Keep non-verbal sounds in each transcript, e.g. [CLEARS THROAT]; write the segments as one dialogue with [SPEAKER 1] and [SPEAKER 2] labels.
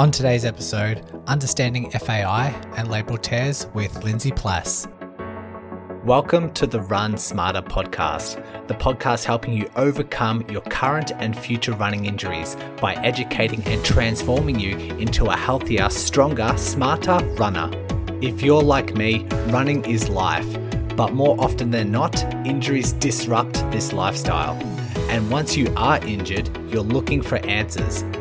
[SPEAKER 1] On today's episode, understanding FAI and labral tears with Lindsey Plass. Welcome to the Run Smarter podcast, the podcast helping you overcome your current and future running injuries by educating and transforming you into a healthier, stronger, smarter runner. If you're like me, running is life, but more often than not, injuries disrupt this lifestyle. And once you are injured, you're looking for answers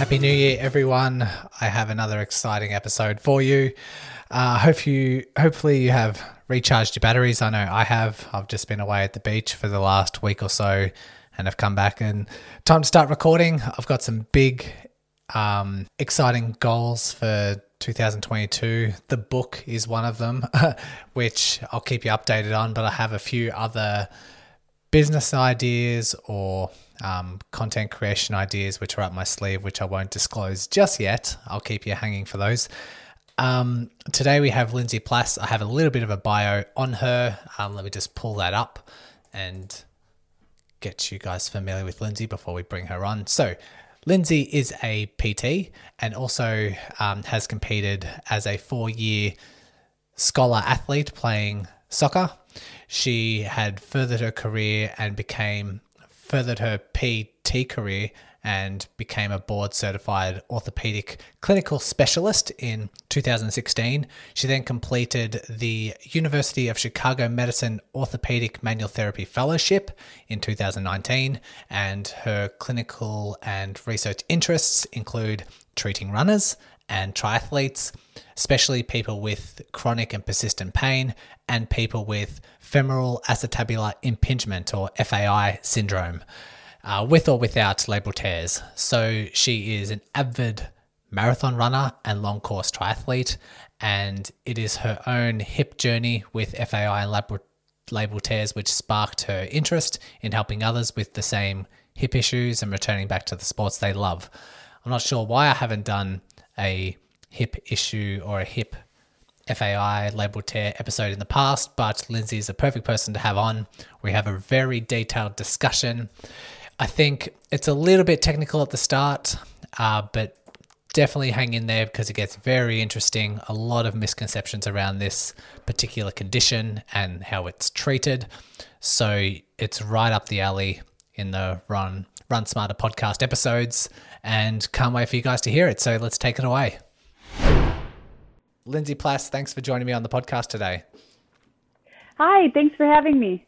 [SPEAKER 1] Happy New Year, everyone! I have another exciting episode for you. Uh, hope you, hopefully, you have recharged your batteries. I know I have. I've just been away at the beach for the last week or so, and have come back and time to start recording. I've got some big, um, exciting goals for 2022. The book is one of them, [LAUGHS] which I'll keep you updated on. But I have a few other business ideas or um, content creation ideas which are up my sleeve, which I won't disclose just yet. I'll keep you hanging for those. Um, today we have Lindsey Plass. I have a little bit of a bio on her. Um, let me just pull that up and get you guys familiar with Lindsey before we bring her on. So, Lindsey is a PT and also um, has competed as a four year scholar athlete playing soccer. She had furthered her career and became furthered her PT career and became a board certified orthopedic clinical specialist in 2016. She then completed the University of Chicago Medicine Orthopedic Manual Therapy Fellowship in 2019, and her clinical and research interests include treating runners and triathletes, especially people with chronic and persistent pain and people with femoral acetabular impingement or FAI syndrome, uh, with or without labral tears. So she is an avid marathon runner and long course triathlete, and it is her own hip journey with FAI and labral, labral tears which sparked her interest in helping others with the same hip issues and returning back to the sports they love. I'm not sure why I haven't done a hip issue or a hip FAI labral tear episode in the past, but Lindsey is a perfect person to have on. We have a very detailed discussion. I think it's a little bit technical at the start, uh, but definitely hang in there because it gets very interesting. A lot of misconceptions around this particular condition and how it's treated. So it's right up the alley in the Run Run Smarter podcast episodes, and can't wait for you guys to hear it. So let's take it away. Lindsey Plass, thanks for joining me on the podcast today.
[SPEAKER 2] Hi, thanks for having me.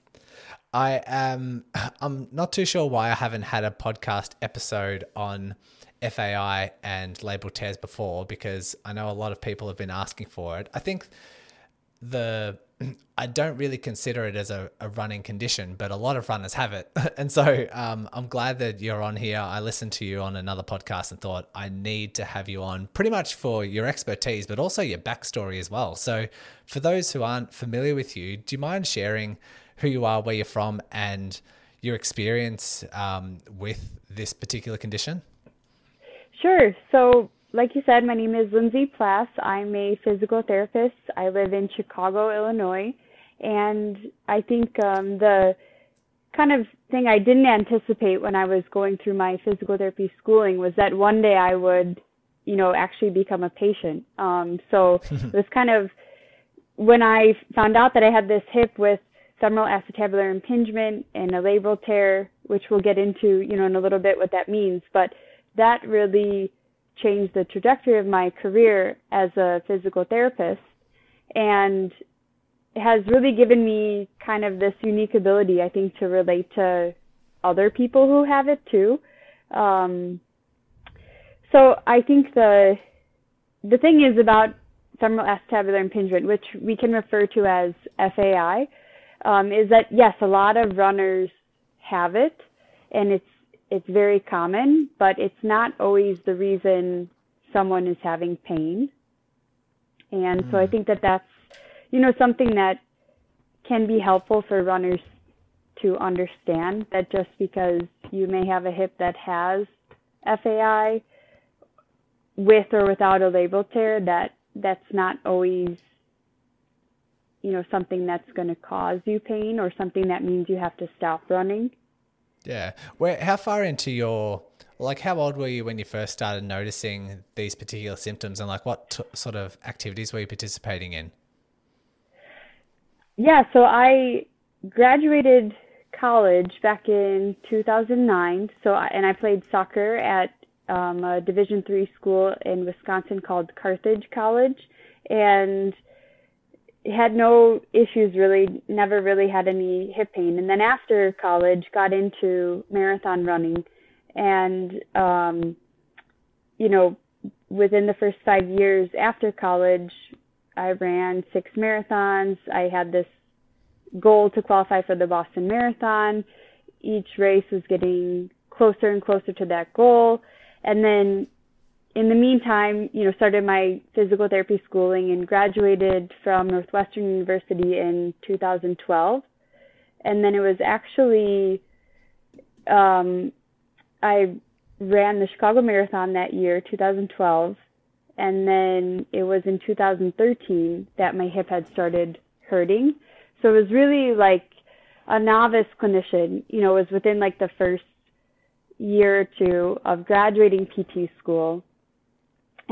[SPEAKER 1] I am [LAUGHS] I'm not too sure why I haven't had a podcast episode on FAI and labral tears before because I know a lot of people have been asking for it. I think the I don't really consider it as a, a running condition, but a lot of runners have it. [LAUGHS] And so um, I'm glad that you're on here. I listened to you on another podcast and thought I need to have you on pretty much for your expertise, but also your backstory as well. So for those who aren't familiar with you, do you mind sharing who you are, where you're from, and your experience um, with this particular condition?
[SPEAKER 2] Sure. So like you said, my name is Lindsey Plass. I'm a physical therapist. I live in Chicago, Illinois. And I think um, the kind of thing I didn't anticipate when I was going through my physical therapy schooling was that one day I would, you know, actually become a patient. Um, so [LAUGHS] it was kind of when I found out that I had this hip with femoral acetabular impingement and a labral tear, which we'll get into, you know, in a little bit what that means. But that really changed the trajectory of my career as a physical therapist and has really given me kind of this unique ability, I think, to relate to other people who have it too. Um, so I think the the thing is about femoral acetabular impingement, which we can refer to as FAI, um, is that yes, a lot of runners have it, and it's it's very common, but it's not always the reason someone is having pain. And mm. so I hmm. think that that's you know something that can be helpful for runners to understand that just because you may have a hip that has FAI with or without a labral tear that that's not always you know something that's going to cause you pain or something that means you have to stop running
[SPEAKER 1] yeah. Where how far into your like how old were you when you first started noticing these particular symptoms and like what t- sort of activities were you participating in?
[SPEAKER 2] Yeah so i graduated college back in 2009 so I, and i played soccer at um, a Division three school in Wisconsin called Carthage College, and had no issues really. Never really had any hip pain. And then after college, got into marathon running, and um, you know, within the first five years after college, I ran six marathons. I had this goal to qualify for the Boston Marathon. Each race was getting closer and closer to that goal and then in the meantime, you know, started my physical therapy schooling and graduated from Northwestern University in 2012. And then it was actually, um, I ran the Chicago Marathon that year, 2012. And then it was in 2013 that my hip had started hurting. So it was really like a novice clinician, you know, it was within like the first year or two of graduating PT school.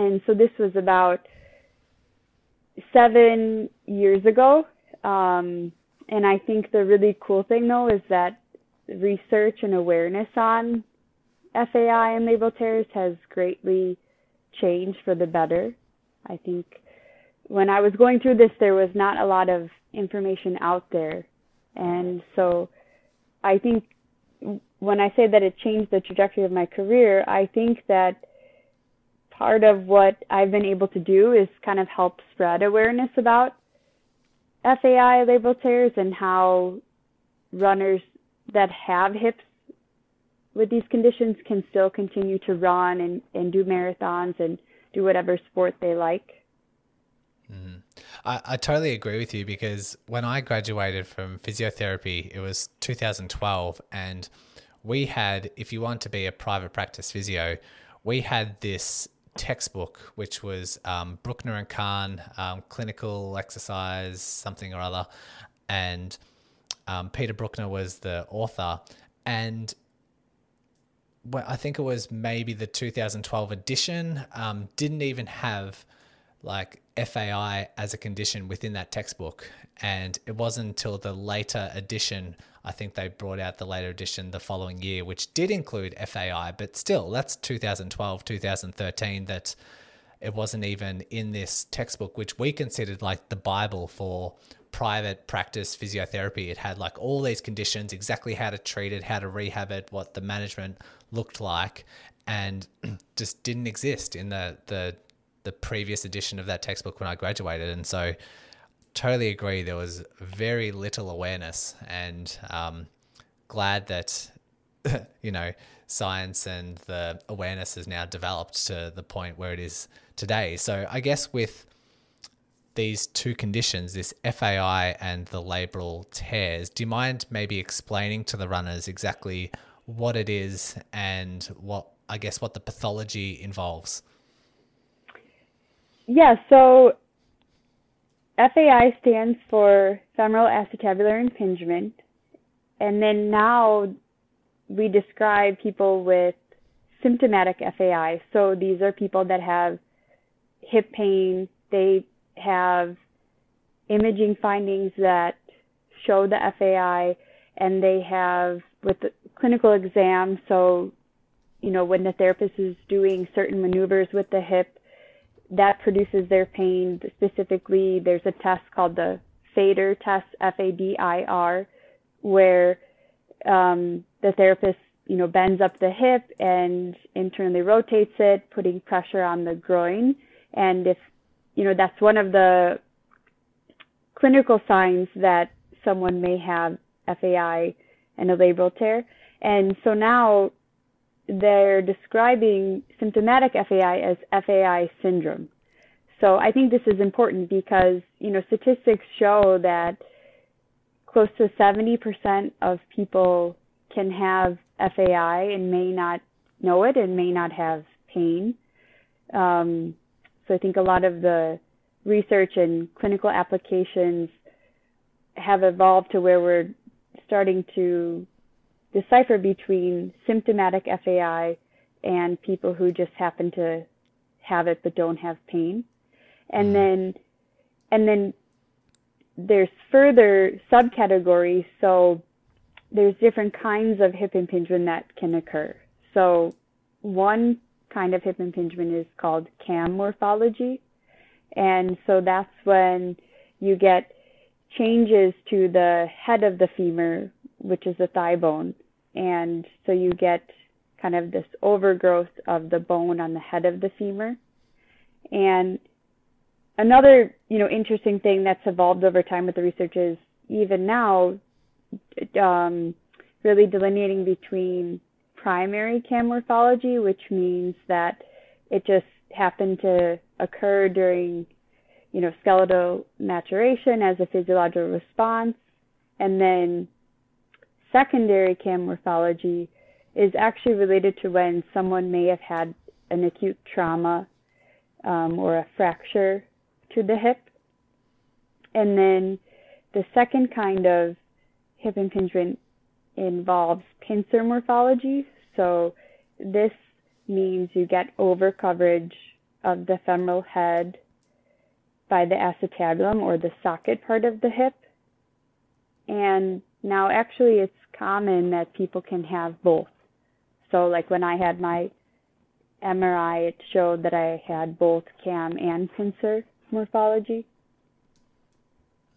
[SPEAKER 2] And so this was about seven years ago. Um, and I think the really cool thing though is that research and awareness on FAI and labral tears has greatly changed for the better. I think when I was going through this, there was not a lot of information out there. And so I think when I say that it changed the trajectory of my career, I think that part of what I've been able to do is kind of help spread awareness about FAI labral tears and how runners that have hips with these conditions can still continue to run and, and do marathons and do whatever sport they like.
[SPEAKER 1] Mm. I, I totally agree with you because when I graduated from physiotherapy, it was 2012 and we had, if you want to be a private practice physio, we had this textbook, which was um, Brukner and Khan, um, clinical exercise, something or other. And um, Peter Brukner was the author. And well, I think it was maybe the 2012 edition, um, didn't even have like FAI as a condition within that textbook. And it wasn't until the later edition I think they brought out the later edition the following year, which did include FAI, but still, that's 2012, 2013 that it wasn't even in this textbook, which we considered like the Bible for private practice physiotherapy. It had like all these conditions, exactly how to treat it, how to rehab it, what the management looked like, and [CLEARS THROAT] just didn't exist in the the the previous edition of that textbook when I graduated. And so totally agree. There was very little awareness, and um, glad that [LAUGHS] you know science and the awareness has now developed to the point where it is today. So I guess with these two conditions, this FAI and the labral tears, do you mind maybe explaining to the runners exactly what it is and what I guess what the pathology involves?
[SPEAKER 2] Yeah, so FAI stands for femoral acetabular impingement. And then now we describe people with symptomatic FAI. So these are people that have hip pain, they have imaging findings that show the FAI, and they have with the clinical exam, so you know, when the therapist is doing certain maneuvers with the hip, that produces their pain. Specifically, there's a test called the FADIR test, F A D I R, where um, the therapist, you know, bends up the hip and internally rotates it, putting pressure on the groin. And if, you know, that's one of the clinical signs that someone may have FAI and a labral tear. And so now they're describing symptomatic FAI as FAI syndrome. So I think this is important because, you know, statistics show that close to 70% of people can have FAI and may not know it and may not have pain. Um, so I think a lot of the research and clinical applications have evolved to where we're starting to decipher between symptomatic FAI and people who just happen to have it but don't have pain. And mm-hmm. then and then there's further subcategories so there's different kinds of hip impingement that can occur. So one kind of hip impingement is called cam morphology. And so that's when you get changes to the head of the femur, which is the thigh bone. And so you get kind of this overgrowth of the bone on the head of the femur. And another, you know, interesting thing that's evolved over time with the research is even now um, really delineating between primary cam morphology, which means that it just happened to occur during you know, skeletal maturation as a physiological response. And then secondary cam morphology is actually related to when someone may have had an acute trauma um, or a fracture to the hip. And then the second kind of hip impingement involves pincer morphology. So this means you get over coverage of the femoral head by the acetabulum or the socket part of the hip. And now actually it's common that people can have both. So like when I had my MRI, it showed that I had both cam and pincer morphology.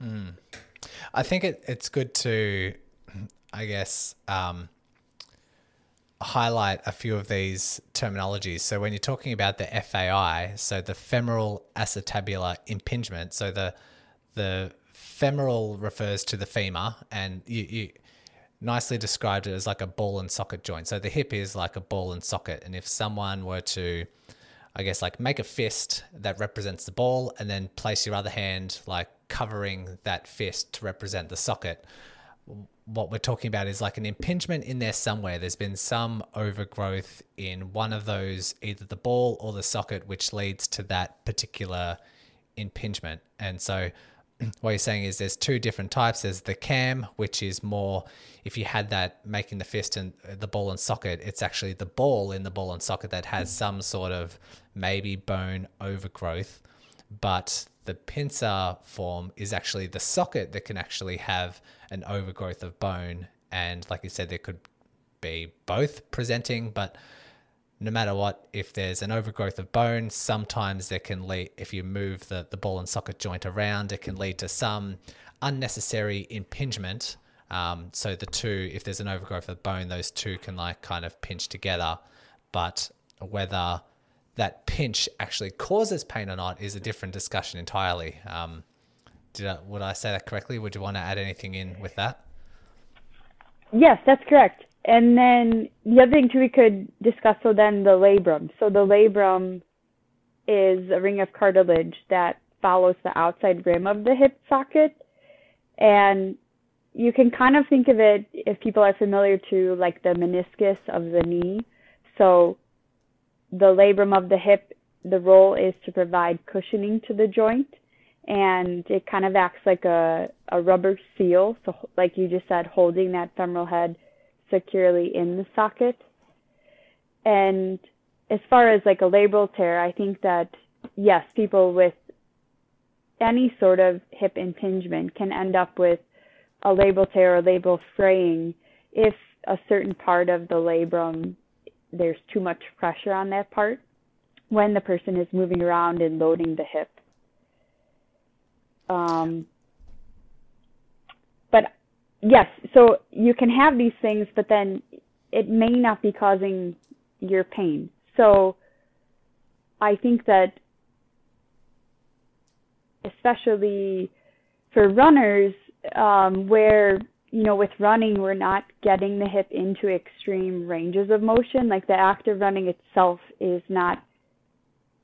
[SPEAKER 1] Mm. I think it, it's good to, I guess, um, highlight a few of these terminologies. So when you're talking about the FAI, so the femoral acetabular impingement, so the the femoral refers to the femur, and you, you nicely described it as like a ball and socket joint. So the hip is like a ball and socket, and if someone were to I guess like make a fist that represents the ball and then place your other hand like covering that fist to represent the socket what we're talking about is like an impingement in there somewhere. There's been some overgrowth in one of those, either the ball or the socket, which leads to that particular impingement. And so, [CLEARS THROAT] what you're saying is there's two different types. There's the cam, which is more if you had that making the fist and the ball and socket, it's actually the ball in the ball and socket that has mm. some sort of maybe bone overgrowth. But the pincer form is actually the socket that can actually have an overgrowth of bone. And like you said, there could be both presenting, but no matter what, if there's an overgrowth of bone, sometimes it can lead, if you move the, the ball and socket joint around, it can lead to some unnecessary impingement. Um, so the two, if there's an overgrowth of bone, those two can like kind of pinch together. But whether that pinch actually causes pain or not is a different discussion entirely. Um, did I, would I say that correctly? Would you want to add anything in with that?
[SPEAKER 2] Yes, that's correct. And then the other thing too we could discuss so then the labrum. So the labrum is a ring of cartilage that follows the outside rim of the hip socket. And you can kind of think of it if people are familiar to like the meniscus of the knee. So the labrum of the hip, the role is to provide cushioning to the joint and it kind of acts like a, a rubber seal. So, like you just said, holding that femoral head securely in the socket. And as far as like a labral tear, I think that yes, people with any sort of hip impingement can end up with a labral tear or labral fraying if a certain part of the labrum there's too much pressure on that part when the person is moving around and loading the hip. Um, yes, so you can have these things, but then it may not be causing your pain. So I think that especially for runners, um, where you know with running we're not getting the hip into extreme ranges of motion, like the act of running itself is not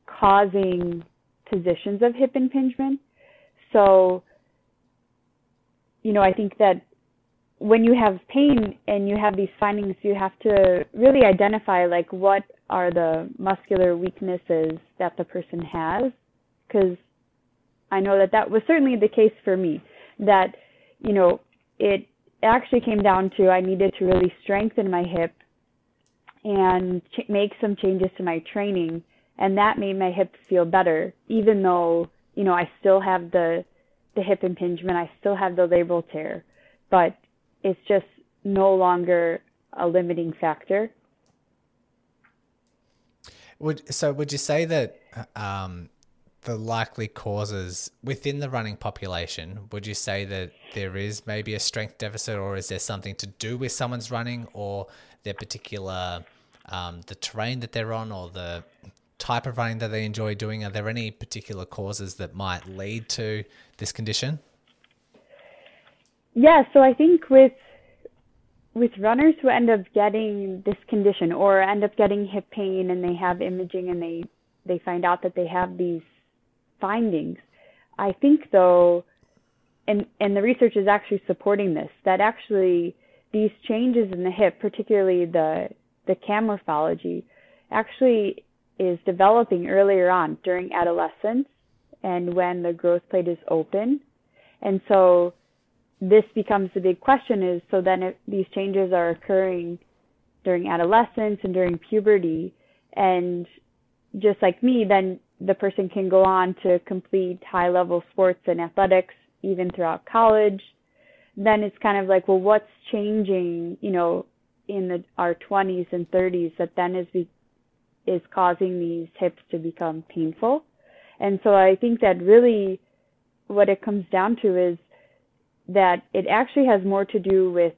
[SPEAKER 2] causing positions of hip impingement. So, you know, I think that when you have pain and you have these findings, you have to really identify like what are the muscular weaknesses that the person has, because I know that that was certainly the case for me. That you know, it actually came down to I needed to really strengthen my hip and ch- make some changes to my training, and that made my hip feel better, even though you know I still have the the hip impingement, I still have the labral tear, but it's just no longer a limiting factor.
[SPEAKER 1] Would so? Would you say that um, the likely causes within the running population? Would you say that there is maybe a strength deficit, or is there something to do with someone's running, or their particular um, the terrain that they're on, or the type of running that they enjoy doing? Are there any particular causes that might lead to this condition?
[SPEAKER 2] Yeah, so I think with with runners who end up getting this condition or end up getting hip pain and they have imaging and they they find out that they have these findings, I think though and and the research is actually supporting this that actually these changes in the hip, particularly the the cam morphology, actually is developing earlier on during adolescence and when the growth plate is open. And so this becomes the big question is so then if these changes are occurring during adolescence and during puberty. And just like me then the person can go on to complete high level sports and athletics even throughout college. Then it's kind of like well what's changing you know in the our 20s and 30s that then is be, is causing these hips to become painful? And so i think that really what it comes down to is that it actually has more to do with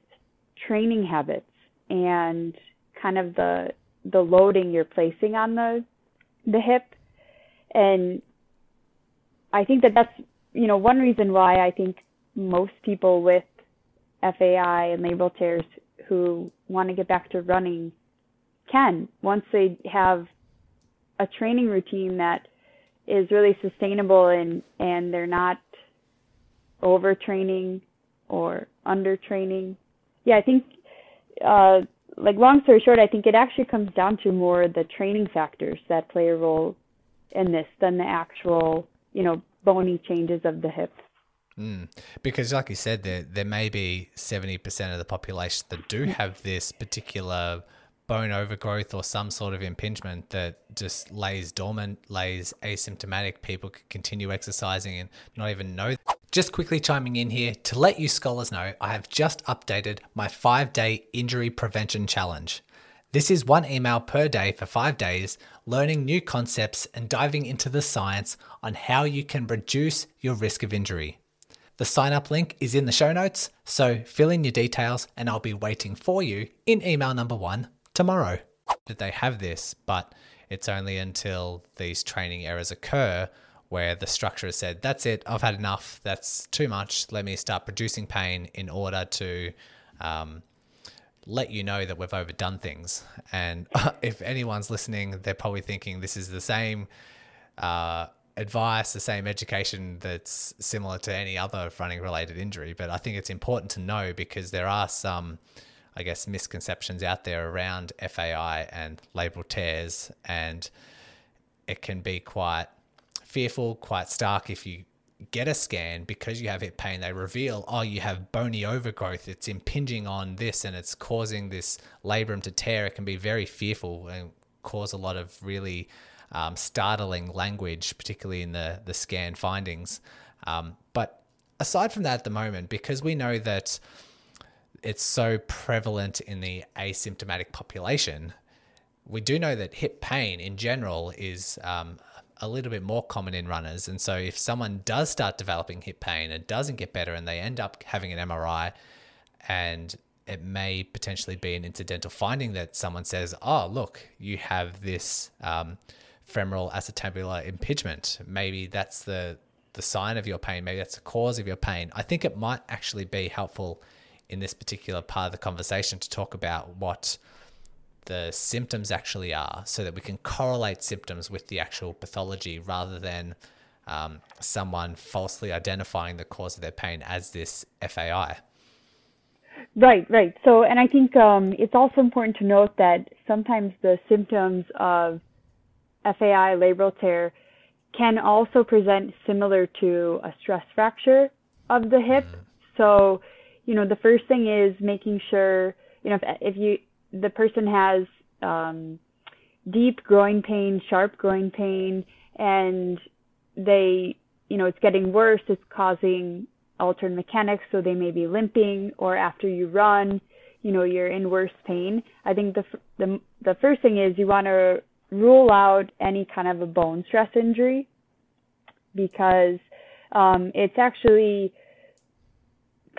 [SPEAKER 2] training habits and kind of the the loading you're placing on the the hip. And I think that that's you know one reason why I think most people with FAI and labral tears who want to get back to running can once they have a training routine that is really sustainable and and they're not overtraining or undertraining. Yeah, I think uh, like long story short, I think it actually comes down to more the training factors that play a role in this than the actual, you know, bony changes of the hip.
[SPEAKER 1] Mm. Because, like you said, there there may be seventy percent of the population that do have this particular bone overgrowth or some sort of impingement that just lays dormant, lays asymptomatic. People could continue exercising and not even know. Just quickly chiming in here to let you scholars know, I have just updated my five day injury prevention challenge. This is one email per day for five days, learning new concepts and diving into the science on how you can reduce your risk of injury. The sign up link is in the show notes, so fill in your details and I'll be waiting for you in email number one tomorrow. That they have this, but it's only until these training errors occur where the structure has said, That's it, I've had enough, that's too much, let me start producing pain in order to um, let you know that we've overdone things. And [LAUGHS] if anyone's listening, they're probably thinking this is the same uh, advice, the same education that's similar to any other running related injury. But I think it's important to know because there are some, I guess, misconceptions out there around FAI and labral tears. And it can be quite fearful, quite stark if you get a scan because you have hip pain, they reveal, oh, you have bony overgrowth. It's impinging on this and it's causing this labrum to tear. It can be very fearful and cause a lot of really um, startling language, particularly in the, the scan findings. Um, but aside from that, at the moment, because we know that it's so prevalent in the asymptomatic population, we do know that hip pain in general is um, a little bit more common in runners. And so if someone does start developing hip pain and doesn't get better and they end up having an MRI and it may potentially be an incidental finding that someone says, "Oh, look, you have this um, femoral acetabular impingement. Maybe that's the the sign of your pain. Maybe that's the cause of your pain." I think it might actually be helpful in this particular part of the conversation to talk about what the symptoms actually are, so that we can correlate symptoms with the actual pathology rather than um, someone falsely identifying the cause of their pain as this FAI.
[SPEAKER 2] Right, right. So, and I think um, it's also important to note that sometimes the symptoms of FAI labral tear can also present similar to a stress fracture of the hip. Mm. So, you know, the first thing is making sure, you know, if, if you the person has um, deep groin pain, sharp groin pain, and they, you know, it's getting worse, it's causing altered mechanics, so they may be limping, or after you run, you know, you're in worse pain. I think the the the first thing is you want to rule out any kind of a bone stress injury because um, it's actually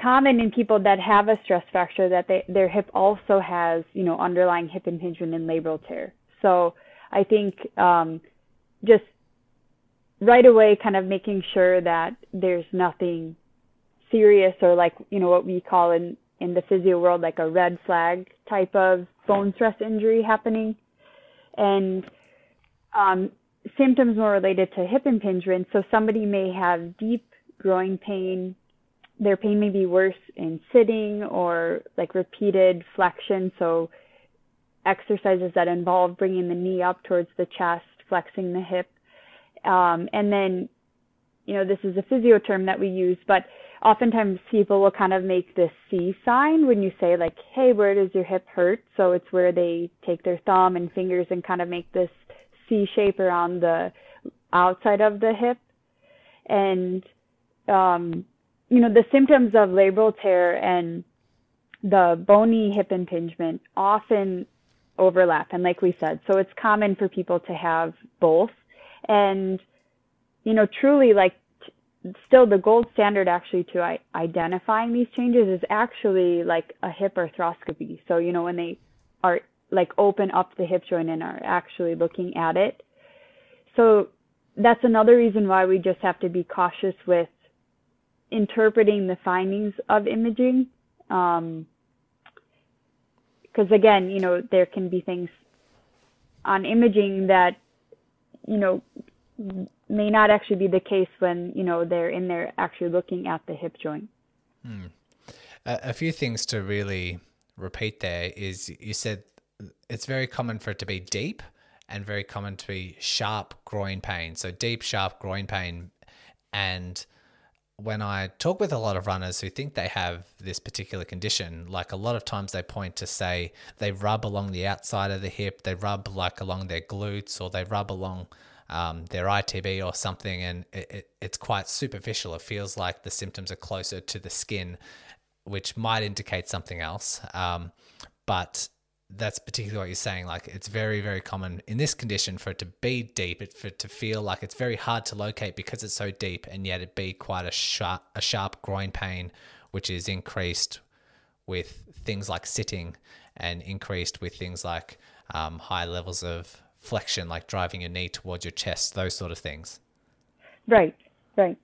[SPEAKER 2] common in people that have a stress fracture that they, their hip also has, you know, underlying hip impingement and labral tear. So I think um, just right away, kind of making sure that there's nothing serious or like, you know, what we call in, in the physio world, like a red flag type of bone stress injury happening. And um, symptoms more related to hip impingement. So somebody may have deep groin pain, their pain may be worse in sitting or like repeated flexion. So exercises that involve bringing the knee up towards the chest, flexing the hip. Um, and then, you know, this is a physio term that we use, but oftentimes people will kind of make this C sign when you say like, hey, where does your hip hurt? So it's where they take their thumb and fingers and kind of make this C shape around the outside of the hip. And um, you know, the symptoms of labral tear and the bony hip impingement often overlap. And like we said, so it's common for people to have both. And, you know, truly like still the gold standard actually to identifying these changes is actually like a hip arthroscopy. So, you know, when they are like open up the hip joint and are actually looking at it. So that's another reason why we just have to be cautious with interpreting the findings of imaging. Um, because again, you know, there can be things on imaging that, you know, may not actually be the case when, you know, they're in there actually looking at the hip joint.
[SPEAKER 1] Hmm. A, a few things to really repeat there is you said it's very common for it to be deep and very common to be sharp groin pain. So deep, sharp groin pain and when I talk with a lot of runners who think they have this particular condition, like a lot of times they point to say they rub along the outside of the hip, they rub like along their glutes, or they rub along um, their ITB or something, and it, it, it's quite superficial. It feels like the symptoms are closer to the skin, which might indicate something else. Um, but that's particularly what you're saying. Like it's very, very common in this condition for it to be deep, it, for it to feel like it's very hard to locate because it's so deep, and yet it be quite a sharp, a sharp groin pain, which is increased with things like sitting, and increased with things like um, high levels of flexion, like driving your knee towards your chest, those sort of things.
[SPEAKER 2] Right. Right.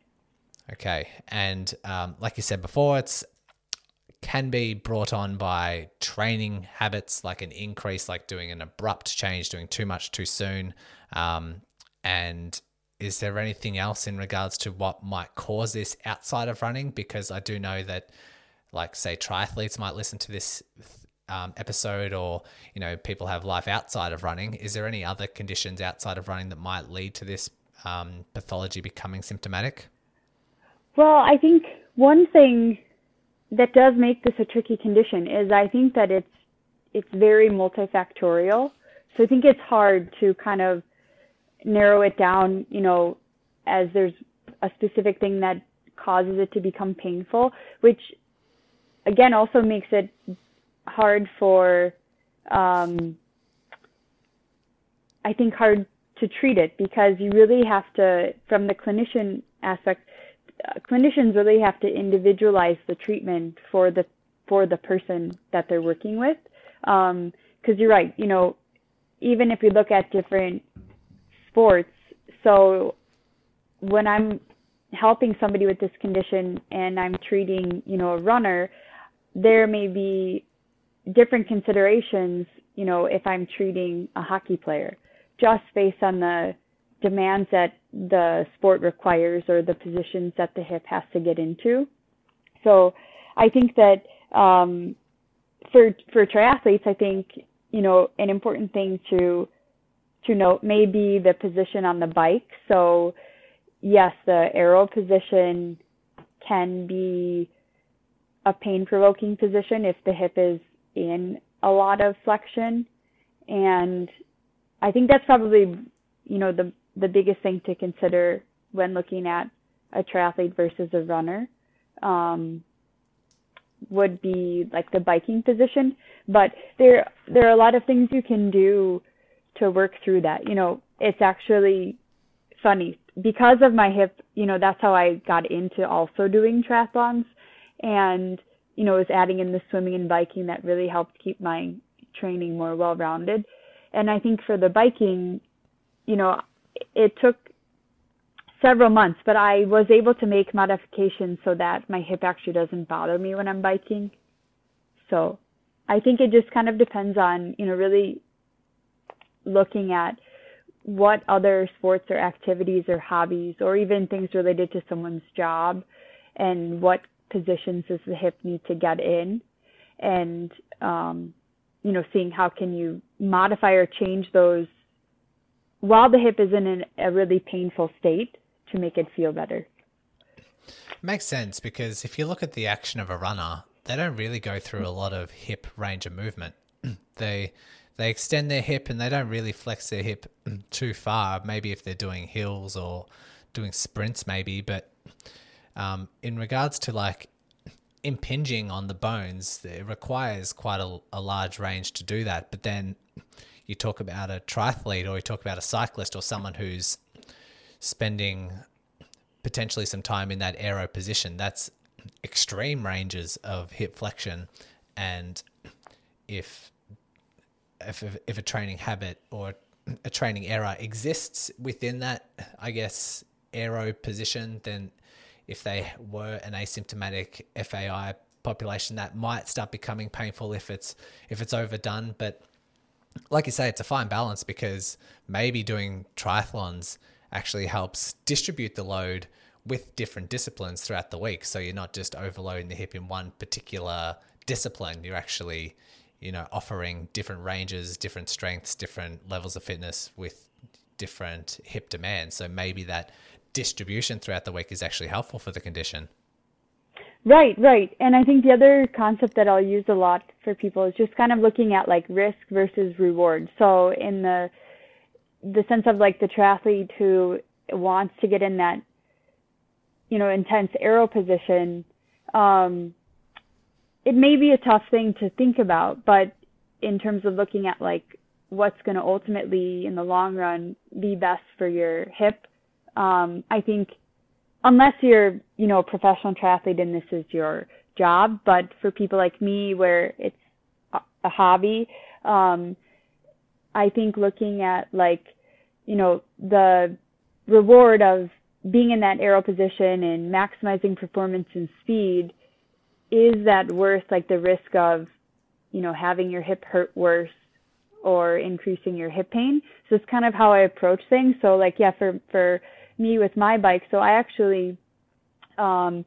[SPEAKER 1] Okay, and um, like you said before, it's can be brought on by training habits, like an increase, like doing an abrupt change, doing too much too soon. Um, and is there anything else in regards to what might cause this outside of running? Because I do know that, like, say, triathletes might listen to this um, episode, or you know, people have life outside of running. Is there any other conditions outside of running that might lead to this um, pathology becoming symptomatic?
[SPEAKER 2] Well, I think one thing that does make this a tricky condition is I think that it's it's very multifactorial. So I think it's hard to kind of narrow it down, you know, as there's a specific thing that causes it to become painful, which again also makes it hard for um, I think hard to treat it because you really have to from the clinician aspect clinicians really have to individualize the treatment for the for the person that they're working with. Because um, you're right, you know, even if we look at different sports, so when I'm helping somebody with this condition and I'm treating, you know, a runner, there may be different considerations, you know, if I'm treating a hockey player, just based on the demands that the sport requires or the positions that the hip has to get into. So I think that um, for for triathletes, I think you know an important thing to to note may be the position on the bike. So yes, the aero position can be a pain provoking position if the hip is in a lot of flexion and I think that's probably you know the the biggest thing to consider when looking at a triathlete versus a runner um, would be like the biking position. But there there are a lot of things you can do to work through that. You know, it's actually funny because of my hip. You know, that's how I got into also doing triathlons, and you know, was adding in the swimming and biking that really helped keep my training more well rounded. And I think for the biking, you know, it took several months, but I was able to make modifications so that my hip actually doesn't bother me when I'm biking. So I think it just kind of depends on, you know, really looking at what other sports or activities or hobbies or even things related to someone's job and what positions does the hip need to get in and um, you know seeing how can you modify or change those while the hip is in a really painful state to make it feel better.
[SPEAKER 1] Makes sense because if you look at the action of a runner, they don't really go through a lot of hip range of movement. [CLEARS THROAT] they they extend their hip and they don't really flex their hip [CLEARS THROAT] too far. Maybe if they're doing hills or doing sprints, maybe. But um, in regards to like impinging on the bones, it requires quite a, a large range to do that. But then you talk about a triathlete or you talk about a cyclist or someone who's spending potentially some time in that aero position, that's extreme ranges of hip flexion. And if if if a training habit or a training error exists within that, I guess aero position, then if they were an asymptomatic FAI population, that might start becoming painful if it's if it's overdone. But like you say, it's a fine balance because maybe doing triathlons actually helps distribute the load with different disciplines throughout the week. So you're not just overloading the hip in one particular discipline. You're actually, you know, offering different ranges, different strengths, different levels of fitness with different hip demands. So maybe that distribution throughout the week is actually helpful for the condition.
[SPEAKER 2] Right, right. And I think the other concept that I'll use a lot for people is just kind of looking at like risk versus reward. So in the the sense of like the triathlete who wants to get in that you know intense aero position um it may be a tough thing to think about but in terms of looking at like what's going to ultimately in the long run be best for your hip um i think unless you're, you know, a professional triathlete and this is your job, but for people like me where it's a hobby, um, I think looking at like, you know, the reward of being in that aero position and maximizing performance and speed, is that worth like the risk of, you know, having your hip hurt worse or increasing your hip pain? So it's kind of how I approach things. So like, yeah, for, for, me with my bike. So I actually um,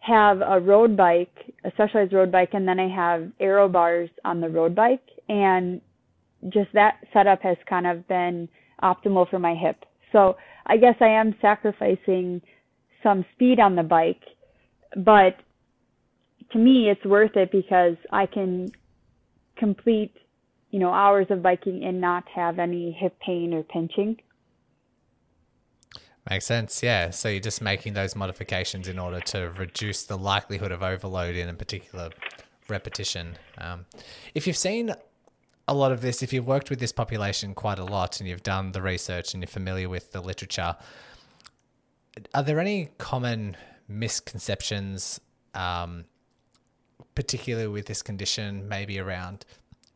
[SPEAKER 2] have a road bike, a specialized road bike, and then I have aero bars on the road bike. And just that setup has kind of been optimal for my hip. So I guess I am sacrificing some speed on the bike, but to me it's worth it because I can complete, you know, hours of biking and not have any hip pain or pinching.
[SPEAKER 1] Makes sense, yeah. So you're just making those modifications in order to reduce the likelihood of overload in a particular repetition. Um, if you've seen a lot of this, if you've worked with this population quite a lot and you've done the research and you're familiar with the literature, are there any common misconceptions um, particularly with this condition, maybe around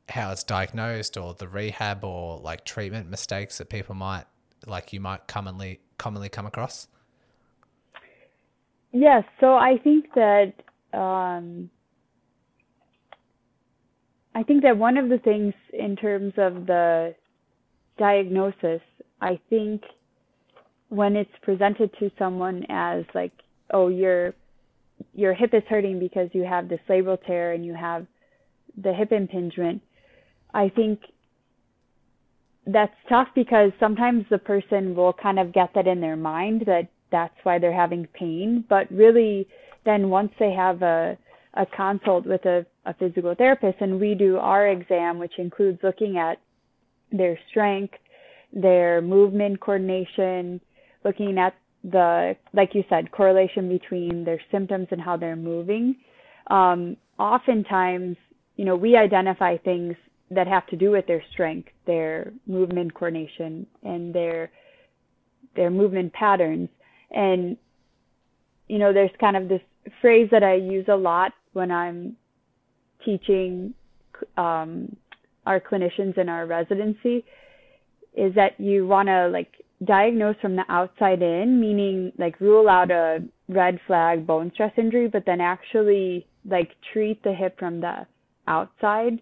[SPEAKER 1] how it's diagnosed or the rehab or like treatment mistakes that people might like you might commonly commonly come across?
[SPEAKER 2] Yes, so I think that um, I think that one of the things in terms of the diagnosis, I think when it's presented to someone as like, oh, your your hip is hurting because you have this labral tear and you have the hip impingement, I think that's tough because sometimes the person will kind of get that in their mind that that's why they're having pain, but really then once they have a a consult with a, a physical therapist and we do our exam, which includes looking at their strength, their movement coordination, looking at the, like you said, correlation between their symptoms and how they're moving. Um, oftentimes, you know, we identify things that have to do with their strength, their movement coordination, and their their movement patterns. And you know, there's kind of this phrase that I use a lot when I'm teaching um, our clinicians in our residency is that you want to like diagnose from the outside in, meaning like rule out a red flag bone stress injury, but then actually like treat the hip from the outside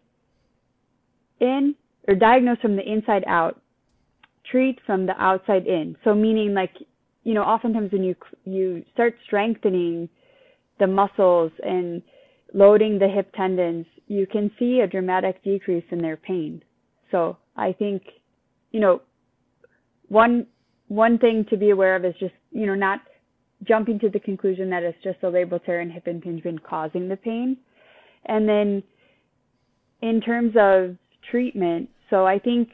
[SPEAKER 2] in or diagnose from the inside out, treat from the outside in. So meaning like, you know, oftentimes when you you start strengthening the muscles and loading the hip tendons, you can see a dramatic decrease in their pain. So I think, you know, one one thing to be aware of is just, you know, not jumping to the conclusion that it's just a labral tear and hip impingement causing the pain. And then in terms of treatment. So I think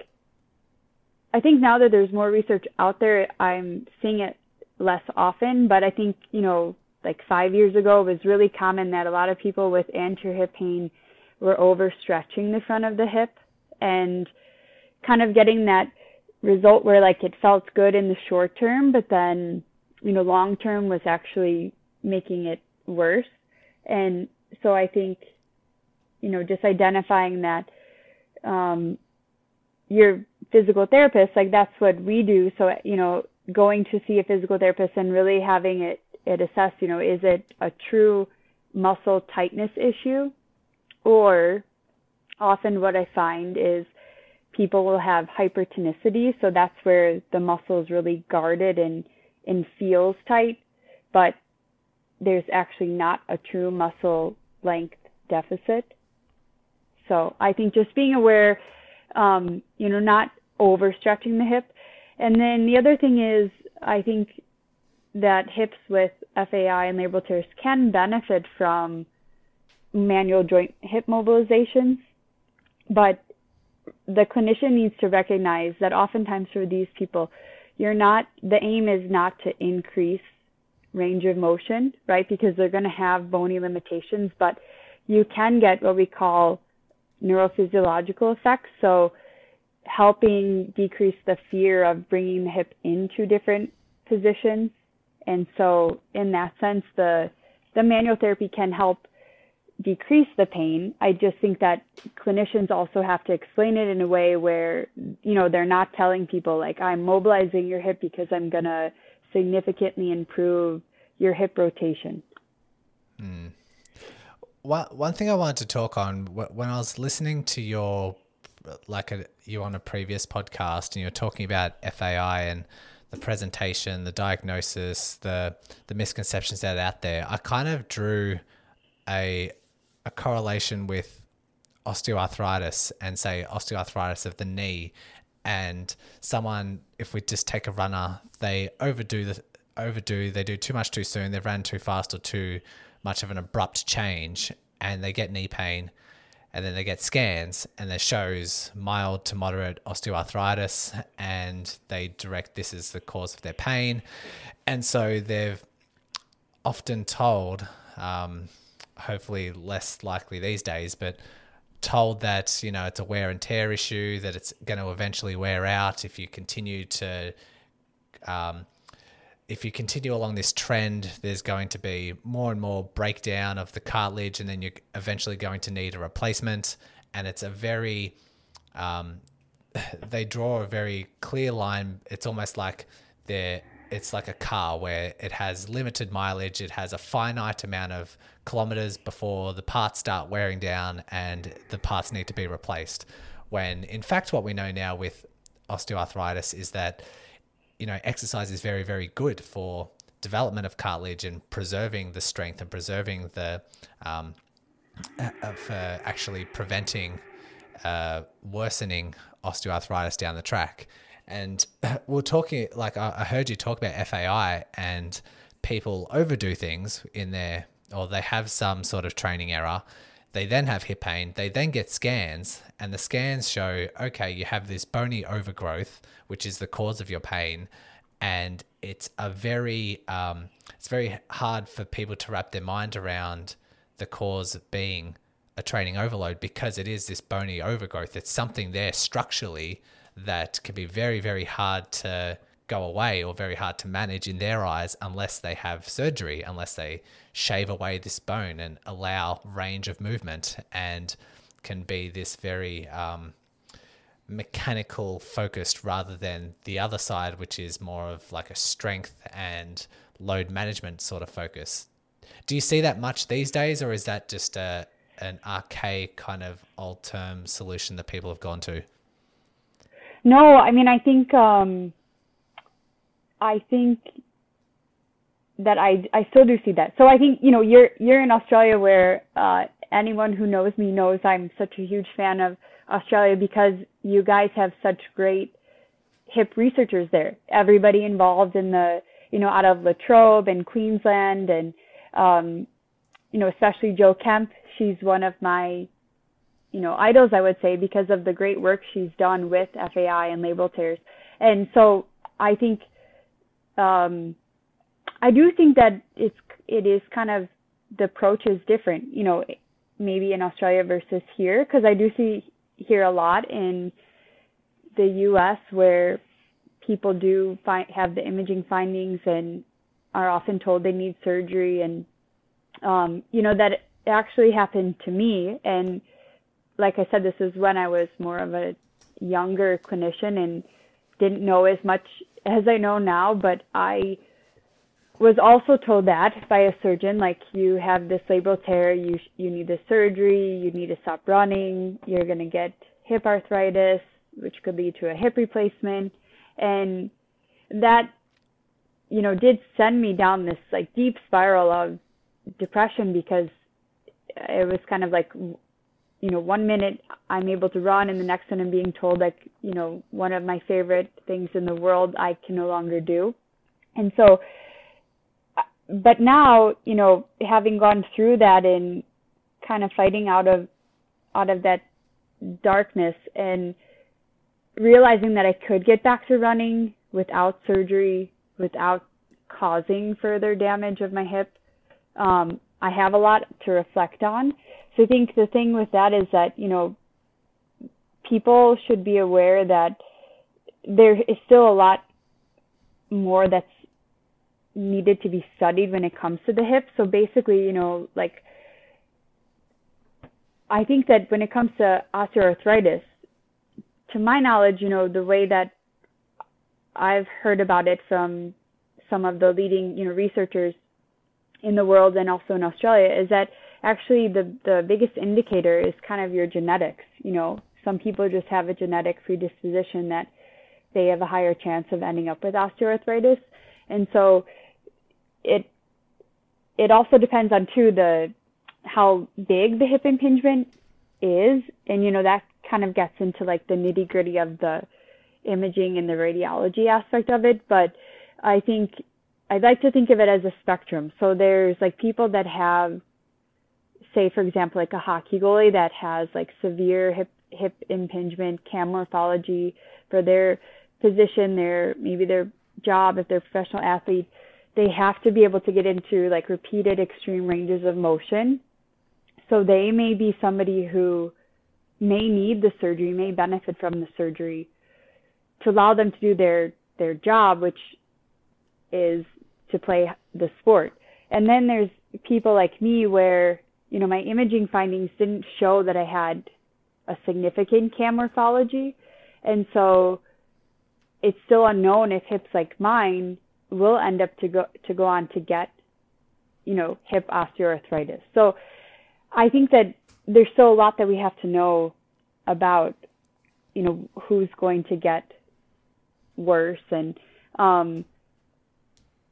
[SPEAKER 2] I think now that there's more research out there, I'm seeing it less often, but I think, you know, like 5 years ago it was really common that a lot of people with anterior hip pain were overstretching the front of the hip and kind of getting that result where like it felt good in the short term, but then, you know, long term was actually making it worse. And so I think, you know, just identifying that um, your physical therapist, like that's what we do. So, you know, going to see a physical therapist and really having it, it assessed, you know, is it a true muscle tightness issue? Or often what I find is people will have hypertonicity. So that's where the muscle is really guarded and, and feels tight, but there's actually not a true muscle length deficit. So I think just being aware, um, you know, not overstretching the hip. And then the other thing is, I think that hips with FAI and labral tears can benefit from manual joint hip mobilizations, but the clinician needs to recognize that oftentimes for these people, you're not, the aim is not to increase range of motion, right? Because they're going to have bony limitations, but you can get what we call neurophysiological effects. So helping decrease the fear of bringing the hip into different positions. And so in that sense, the, the manual therapy can help decrease the pain. I just think that clinicians also have to explain it in a way where, you know, they're not telling people like, I'm mobilizing your hip because I'm going to significantly improve your hip rotation.
[SPEAKER 1] Mm one one thing I wanted to talk on when I was listening to your like a, you on a previous podcast and you're talking about FAI and the presentation, the diagnosis, the the misconceptions that are out there. I kind of drew a a correlation with osteoarthritis and say osteoarthritis of the knee and someone if we just take a runner they overdo the overdo they do too much too soon they've ran too fast or too much of an abrupt change and they get knee pain and then they get scans and it shows mild to moderate osteoarthritis and they direct this is the cause of their pain. And so they're often told um, hopefully less likely these days but told that you know it's a wear and tear issue that it's going to eventually wear out if you continue to um, if you continue along this trend, there's going to be more and more breakdown of the cartilage, and then you're eventually going to need a replacement. And it's a very, um, [SIGHS] they draw a very clear line. It's almost like they're, it's like a car where it has limited mileage, it has a finite amount of kilometers before the parts start wearing down and the parts need to be replaced. When in fact, what we know now with osteoarthritis is that you know, exercise is very, very good for development of cartilage and preserving the strength and preserving the, um, uh, uh, for actually preventing uh, worsening osteoarthritis down the track. And [LAUGHS] we're talking, like, I heard you talk about FAI and people overdo things in their, or they have some sort of training error. They then have hip pain. They then get scans, and the scans show okay, you have this bony overgrowth, which is the cause of your pain. And it's a very, um, it's very hard for people to wrap their mind around the cause being a training overload because it is this bony overgrowth. It's something there structurally that can be very, very hard to go away or very hard to manage in their eyes unless they have surgery, unless they shave away this bone and allow range of movement and can be this very um, mechanical focused rather than the other side, which is more of like a strength and load management sort of focus. Do you see that much these days, or is that just a an archaic kind of old term solution that people have gone to?
[SPEAKER 2] No, I mean I think um, I think that I I still do see that. So I think you know you're you're in Australia where uh, anyone who knows me knows I'm such a huge fan of Australia because you guys have such great hip researchers there. Everybody involved in the, you know, out of La Trobe and Queensland and, um, you know, especially Jo Kemp. She's one of my, you know, idols, I would say, because of the great work she's done with FAI and labral tears. And so I think, um, I do think that it's, it is kind of, the approach is different, you know, maybe in Australia versus here, because I do see here a lot in the U.S. where people do find have the imaging findings and are often told they need surgery and um, you know that actually happened to me and like I said this is when I was more of a younger clinician and didn't know as much as I know now but I was also told that by a surgeon like you have this labral tear you you need a surgery you need to stop running you're to get hip arthritis which could lead to a hip replacement. And that you know did send me down this like deep spiral of depression because it was kind of like you know one minute i'm able to run and the next one i'm being told like you know one of my favorite things in the world i can no longer do and so but now, you know, having gone through that and kind of fighting out of out of that darkness and realizing that I could get back to running without surgery, without causing further damage of my hip, um, I have a lot to reflect on. So I think the thing with that is that, you know, people should be aware that there is still a lot more that's needed to be studied when it comes to the hip. So basically, you know, like I think that when it comes to osteoarthritis, to my knowledge, you know, the way that I've heard about it from some of the leading, you know, researchers in the world and also in Australia is that actually the the biggest indicator is kind of your genetics. You know, some people just have a genetic predisposition that they have a higher chance of ending up with osteoarthritis. And so it it also depends on too the how big the hip impingement is and you know that kind of gets into like the nitty gritty of the imaging and the radiology aspect of it but i think i'd like to think of it as a spectrum so there's like people that have say for example like a hockey goalie that has like severe hip hip impingement cam morphology for their position their maybe their job if they're a professional athlete they have to be able to get into like repeated extreme ranges of motion. So they may be somebody who may need the surgery, may benefit from the surgery to allow them to do their their job, which is to play the sport. And then there's people like me where, you know, my imaging findings didn't show that I had a significant cam morphology. And so it's still unknown if hips like mine will end up to go to go on to get, you know, hip osteoarthritis. So I think that there's still a lot that we have to know about, you know, who's going to get worse. And um,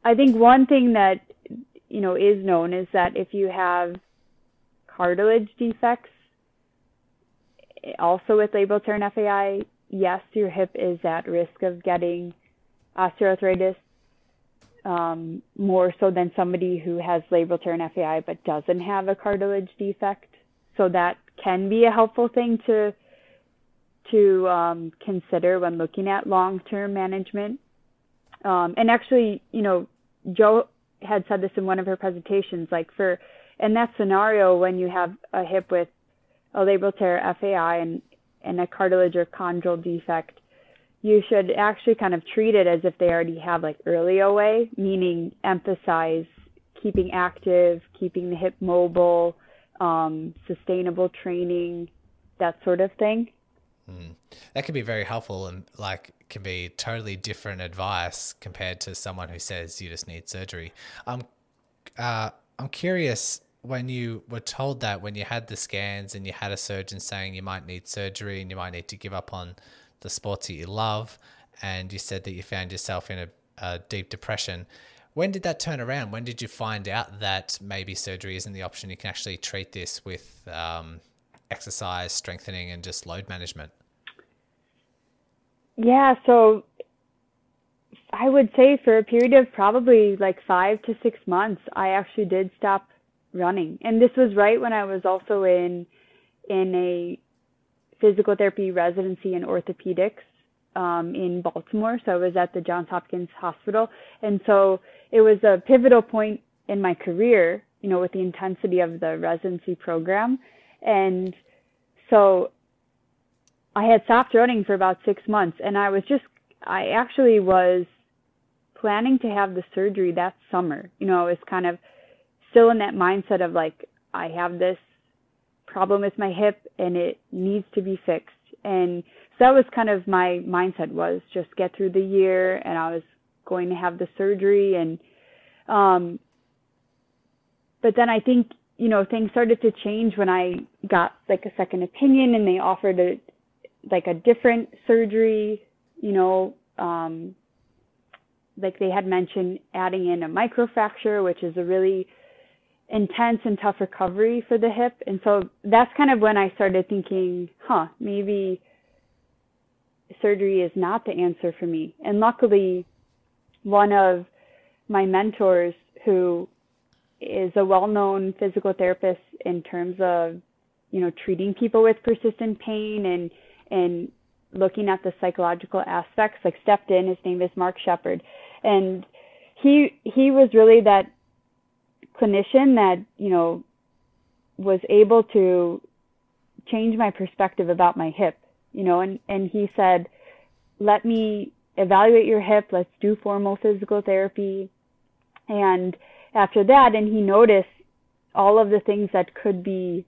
[SPEAKER 2] I think one thing that you know is known is that if you have cartilage defects, also with labral tear and FAI, yes, your hip is at risk of getting osteoarthritis um, more so than somebody who has labral tear and FAI but doesn't have a cartilage defect. So that can be a helpful thing to to um, consider when looking at long-term management. Um, and actually, you know, Jo had said this in one of her presentations. Like for in that scenario, when you have a hip with a labral tear, FAI, and and a cartilage or chondral defect, you should actually kind of treat it as if they already have like early OA, meaning emphasize keeping active, keeping the hip mobile, um, sustainable training, that sort of thing.
[SPEAKER 1] Mm. That can be very helpful and like can be totally different advice compared to someone who says you just need surgery. I'm, uh, I'm curious when you were told that when you had the scans and you had a surgeon saying you might need surgery and you might need to give up on the sports that you love, and you said that you found yourself in a, a deep depression. When did that turn around? When did you find out that maybe surgery isn't the option? You can actually treat this with um, exercise, strengthening, and just load management.
[SPEAKER 2] Yeah, so I would say for a period of probably like five to six months, I actually did stop running. And this was right when I was also in in a physical therapy residency in orthopedics um, in Baltimore. So I was at the Johns Hopkins Hospital, and so it was a pivotal point in my career. You know, with the intensity of the residency program, and so I had stopped running for about six months, and I was just I actually was planning to have the surgery that summer. You know, I was kind of still in that mindset of like I have this problem with my hip and it needs to be fixed. And so that was kind of my mindset was just get through the year and I was going to have the surgery and um but then I think you know things started to change when I got like a second opinion and they offered a like a different surgery, you know, um like they had mentioned adding in a microfracture, which is a really intense and tough recovery for the hip. And so that's kind of when I started thinking, huh, maybe surgery is not the answer for me. And luckily, one of my mentors who is a well-known physical therapist in terms of, you know, treating people with persistent pain and and looking at the psychological aspects, like stepped in. His name is Mark Shepard, and he he was really that clinician that you know was able to change my perspective about my hip you know and and he said let me evaluate your hip. Let's do formal physical therapy. And after that and he noticed all of the things that could be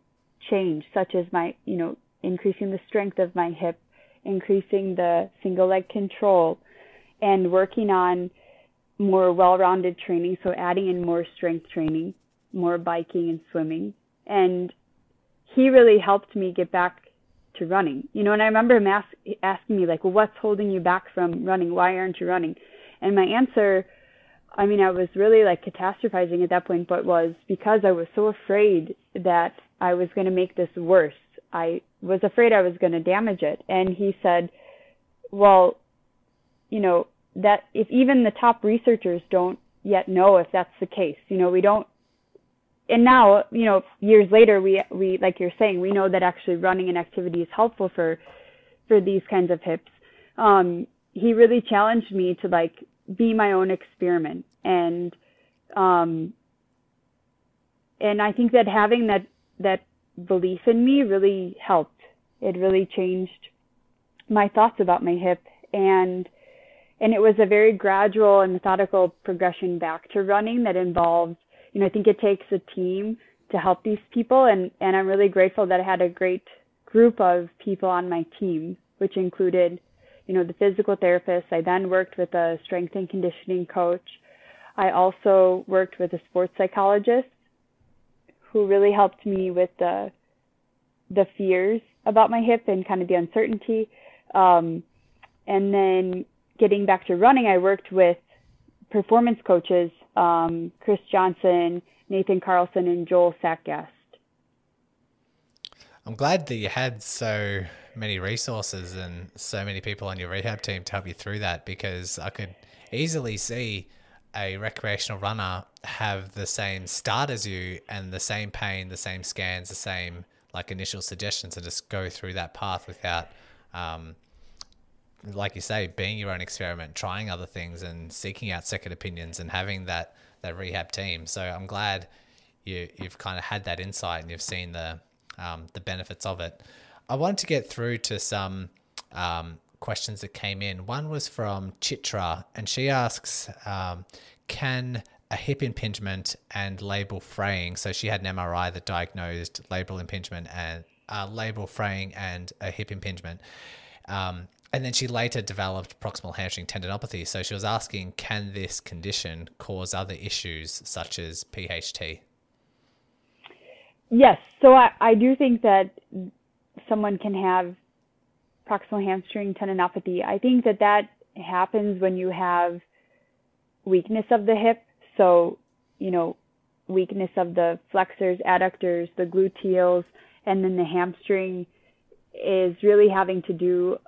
[SPEAKER 2] changed such as my you know increasing the strength of my hip increasing the single leg control and working on more well-rounded training, so adding in more strength training, more biking and swimming. And he really helped me get back to running. You know, and I remember him ask, asking me like, "Well, what's holding you back from running? Why aren't you running?" And my answer, I mean, I was really like catastrophizing at that point, but was because I was so afraid that I was going to make this worse. I was afraid I was going to damage it. And he said, "Well, you know, that if even the top researchers don't yet know if that's the case, you know, we don't and now, you know, years later we we like you're saying, we know that actually running and activity is helpful for for these kinds of hips. Um, he really challenged me to like be my own experiment and um and I think that having that that belief in me really helped. It really changed my thoughts about my hip and and it was a very gradual and methodical progression back to running that involved, you know, I think it takes a team to help these people, and and I'm really grateful that I had a great group of people on my team, which included, you know, the physical therapist. I then worked with a strength and conditioning coach. I also worked with a sports psychologist who really helped me with the the fears about my hip and kind of the uncertainty. Um, and then getting back to running, I worked with performance coaches, um, Chris Johnson, Nathan Carlson, and Joel Sackgast.
[SPEAKER 1] I'm glad that you had so many resources and so many people on your rehab team to help you through that because I could easily see a recreational runner have the same start as you and the same pain, the same scans, the same like initial suggestions, and just go through that path without, um, like you say, being your own experiment, trying other things, and seeking out second opinions, and having that that rehab team. So I'm glad you you've kind of had that insight and you've seen the um, the benefits of it. I wanted to get through to some um, questions that came in. One was from Chitra, and she asks, um, "Can a hip impingement and labral fraying?" So she had an MRI that diagnosed labral impingement and uh, labral fraying and a hip impingement. Um, and then she later developed proximal hamstring tendinopathy. So she was asking, can this condition cause other issues such as PHT?
[SPEAKER 2] Yes. So I, I do think that someone can have proximal hamstring tendinopathy. I think that that happens when you have weakness of the hip. So, you know, weakness of the flexors, adductors, the gluteals, and then the hamstring is really having to do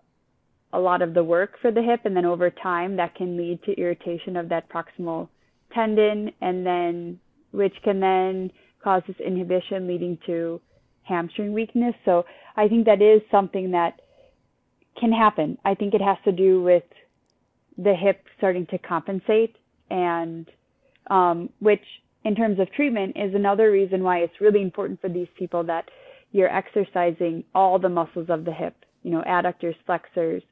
[SPEAKER 2] a lot of the work for the hip. And then over time, that can lead to irritation of that proximal tendon, and then which can then cause this inhibition, leading to hamstring weakness. So I think that is something that can happen. I think it has to do with the hip starting to compensate, and um, which, in terms of treatment, is another reason why it's really important for these people that you're exercising all the muscles of the hip. You know, adductors, flexors,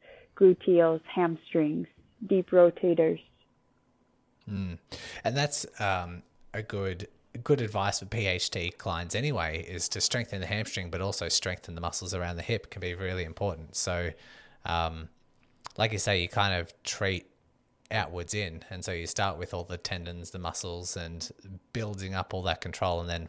[SPEAKER 2] gluteals, hamstrings, deep rotators.
[SPEAKER 1] Mm. And that's um, a good good advice for PHT clients anyway is to strengthen the hamstring, but also strengthen the muscles around the hip can be really important. So, um, like you say, you kind of treat outwards in, and so you start with all the tendons, the muscles, and building up all that control, and then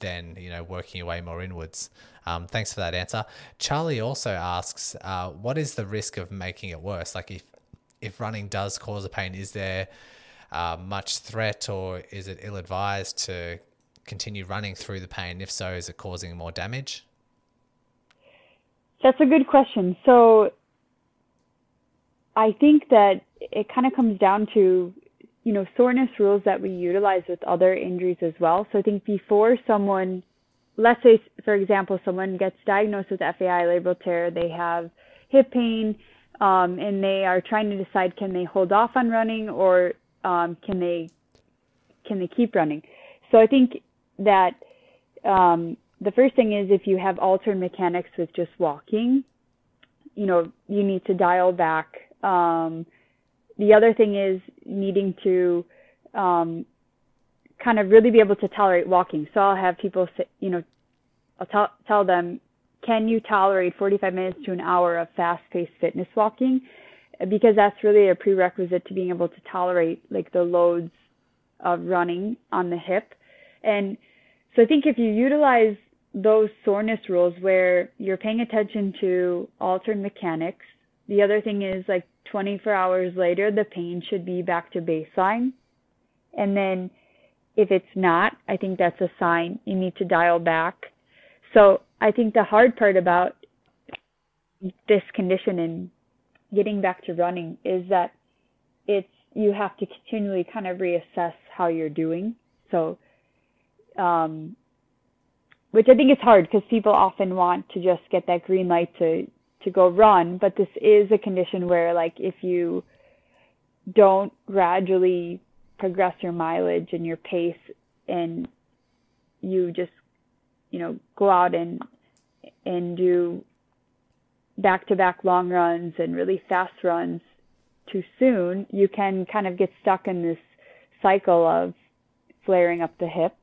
[SPEAKER 1] then you know working your way more inwards. Um, thanks for that answer. Charlie also asks, uh, what is the risk of making it worse? Like if if running does cause a pain, is there uh, much threat or is it ill advised to continue running through the pain? If so, is it causing more damage?
[SPEAKER 2] That's a good question. So I think that it kind of comes down to, you know, soreness rules that we utilize with other injuries as well. So I think before someone, let's say, for example, someone gets diagnosed with FAI labral tear, they have hip pain, um, and they are trying to decide can they hold off on running or um, can they can they keep running? So I think that um, the first thing is if you have altered mechanics with just walking, you know you need to dial back. Um, the other thing is needing to um, kind of really be able to tolerate walking. So I'll have people say, you know, I'll tell tell them, can you tolerate 45 minutes to an hour of fast-paced fitness walking? because that's really a prerequisite to being able to tolerate like the loads of running on the hip. And so I think if you utilize those soreness rules where you're paying attention to altered mechanics, the other thing is like 24 hours later, the pain should be back to baseline. And then if it's not, I think that's a sign you need to dial back. So I think the hard part about this condition and getting back to running is that it's you have to continually kind of reassess how you're doing. So, um, which I think is hard because people often want to just get that green light to to go run, but this is a condition where like if you don't gradually progress your mileage and your pace and you just you know go out and and do back to back long runs and really fast runs, too soon, you can kind of get stuck in this cycle of flaring up the hip.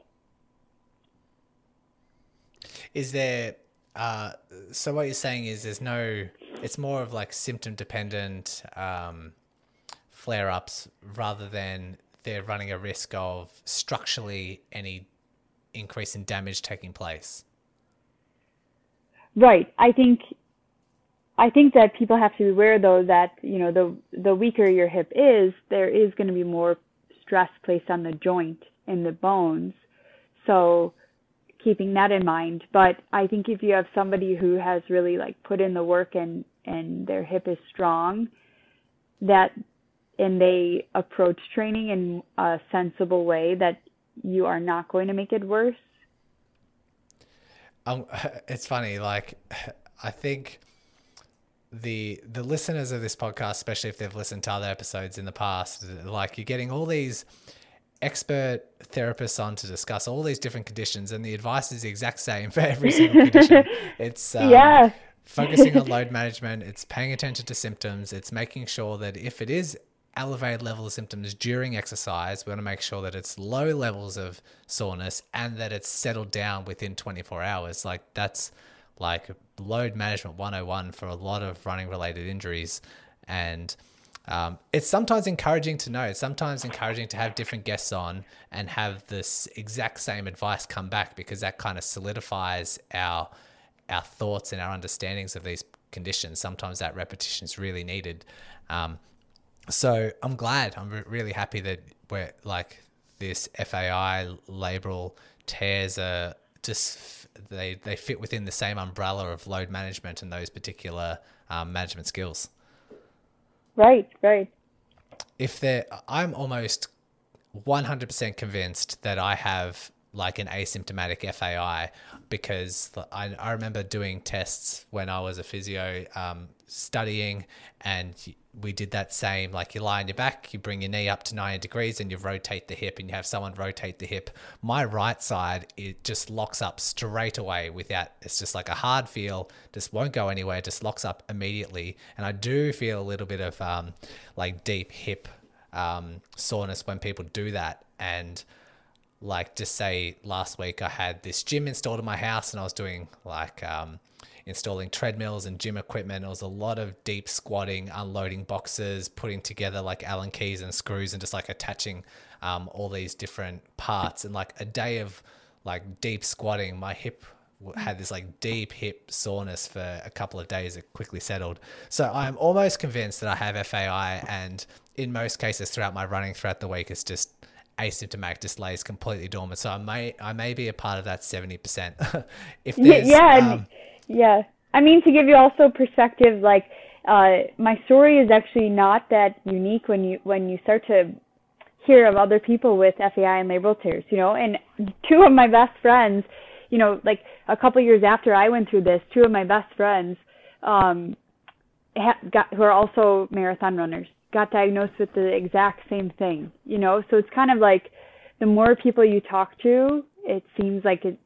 [SPEAKER 1] Is there uh, so what you're saying is there's no it's more of like symptom dependent um, flare ups rather than they're running a risk of structurally any increase in damage taking place.
[SPEAKER 2] Right. I think I think that people have to be aware though that, you know, the the weaker your hip is, there is going to be more stress placed on the joint and the bones. So keeping that in mind. But I think if you have somebody who has really like put in the work and and their hip is strong, that and they approach training in a sensible way, that you are not going to make it worse.
[SPEAKER 1] Um, [LAUGHS] it's funny. Like, [SIGHS] I think the the listeners of this podcast, especially if they've listened to other episodes in the past, like you're getting all these expert therapists on to discuss all these different conditions, and the advice is the exact same for every single condition. [LAUGHS] It's um,
[SPEAKER 2] yeah.
[SPEAKER 1] focusing on [LAUGHS] load management. It's paying attention to symptoms. It's making sure that if it is elevated level of symptoms during exercise, we want to make sure that it's low levels of soreness and that it's settled down within 24 hours. Like that's like load management 101 for a lot of running related injuries. And um, it's sometimes encouraging to know. It's sometimes encouraging to have different guests on and have this exact same advice come back because that kind of solidifies our our thoughts and our understandings of these conditions. Sometimes that repetition is really needed. Um, so I'm glad. I'm re- really happy that we're like this FAI labral tears are just they they fit within the same umbrella of load management and those particular um, management skills.
[SPEAKER 2] Right, right.
[SPEAKER 1] If there, I'm almost 100% convinced that I have like an asymptomatic FAI because I, I remember doing tests when I was a physio um, studying and we did that same like you lie on your back you bring your knee up to 90 degrees and you rotate the hip and you have someone rotate the hip. My right side it just locks up straight away without it's just like a hard feel just won't go anywhere just locks up immediately. And i do feel a little bit of um, like deep hip um, soreness when people do that. And like just say last week I had this gym installed in my house and I was doing like um, installing treadmills and gym equipment. It was a lot of deep squatting, unloading boxes, putting together like Allen keys and screws and just like attaching um, all these different parts. And like a day of like deep squatting, my hip had this like deep hip soreness for a couple of days. It quickly settled. So I'm almost convinced that I have FAI and in most cases throughout my running throughout the week, it's just asymptomatic just lays completely dormant. So I may I may be a part of that seventy percent. [LAUGHS] if
[SPEAKER 2] there's, yeah, yeah, um, yeah. I mean to give you also perspective, like uh, my story is actually not that unique when you when you start to hear of other people with FAI and labral tears, you know. And two of my best friends, you know, like a couple years after I went through this, two of my best friends, um, ha- got who are also marathon runners got diagnosed with the exact same thing, you know? So it's kind of like the more people you talk to, it seems like it,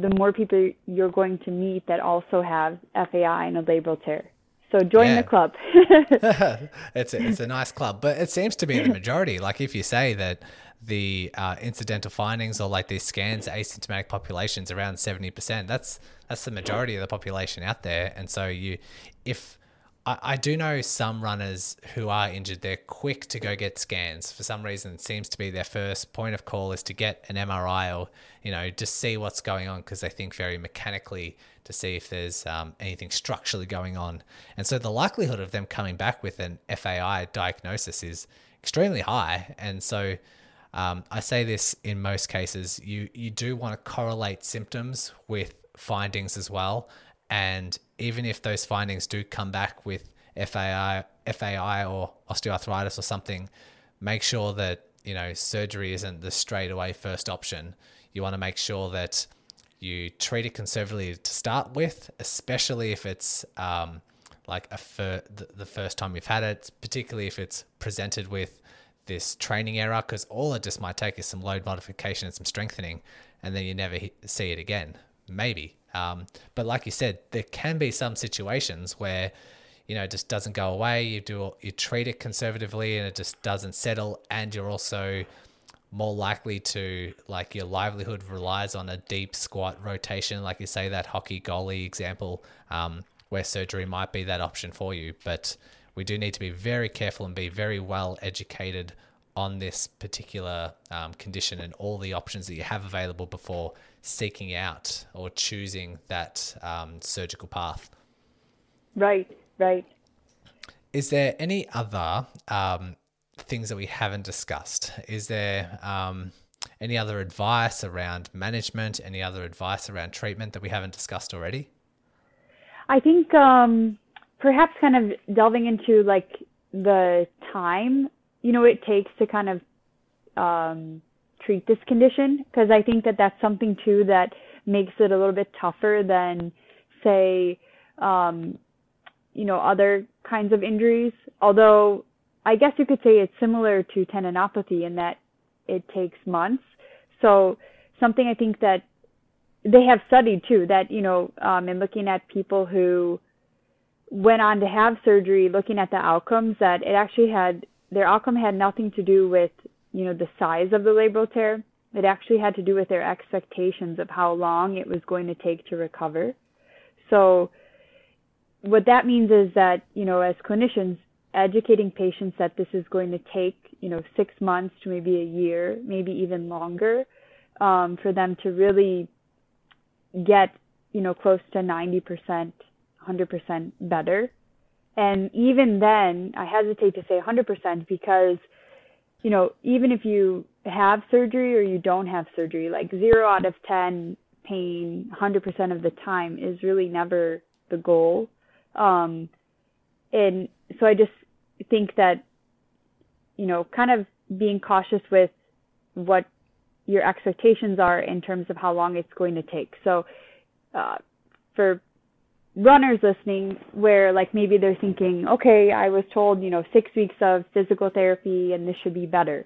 [SPEAKER 2] the more people you're going to meet that also have FAI and a labral tear. So join yeah. the club. [LAUGHS] [LAUGHS]
[SPEAKER 1] it's a, it's a nice club, but it seems to be the majority. Like if you say that the uh, incidental findings or like these scans, asymptomatic populations around seventy percent, that's that's the majority of the population out there. And so you, if I, do know some runners who are injured, they're quick to go get scans. For some reason, it seems to be their first point of call is to get an MRI or, you know, just see what's going on because they think very mechanically to see if there's um, anything structurally going on. And so the likelihood of them coming back with an FAI diagnosis is extremely high. And so um, I say this in most cases, you, you do want to correlate symptoms with findings as well. And even if those findings do come back with FAI, FAI or osteoarthritis or something, make sure that you know surgery isn't the straightaway first option. You want to make sure that you treat it conservatively to start with, especially if it's um, like a fir- the first time you've had it, particularly if it's presented with this training error, because all it just might take is some load modification and some strengthening, and then you never see it again. Maybe um, but like you said, there can be some situations where you know it just doesn't go away. You do you treat it conservatively and it just doesn't settle, and you're also more likely to like your livelihood relies on a deep squat rotation, like you say that hockey goalie example, um, where surgery might be that option for you, but we do need to be very careful and be very well educated on this particular um, condition and all the options that you have available before seeking out or choosing that um, surgical path.
[SPEAKER 2] Right, right.
[SPEAKER 1] Is there any other um, things that we haven't discussed? Is there um, any other advice around management? Any other advice around treatment that we haven't discussed already?
[SPEAKER 2] I think um, perhaps kind of delving into like the time you know it takes to kind of um, treat this condition because I think that that's something too that makes it a little bit tougher than say um, you know other kinds of injuries. Although I guess you could say it's similar to tendinopathy in that it takes months. So something I think that they have studied too that you know um, in looking at people who went on to have surgery looking at the outcomes that it actually had their outcome had nothing to do with you know the size of the labral tear. It actually had to do with their expectations of how long it was going to take to recover. So what that means is that you know as clinicians educating patients that this is going to take you know six months to maybe a year, maybe even longer, um, for them to really get you know close to 90%, 100% better and even then, I hesitate to say 100% because, you know, even if you have surgery or you don't have surgery, like zero out of 10 pain 100% of the time is really never the goal. Um, and so I just think that, you know, kind of being cautious with what your expectations are in terms of how long it's going to take. So, uh, for runners listening where like maybe they're thinking, okay, I was told, you know, six weeks of physical therapy and this should be better.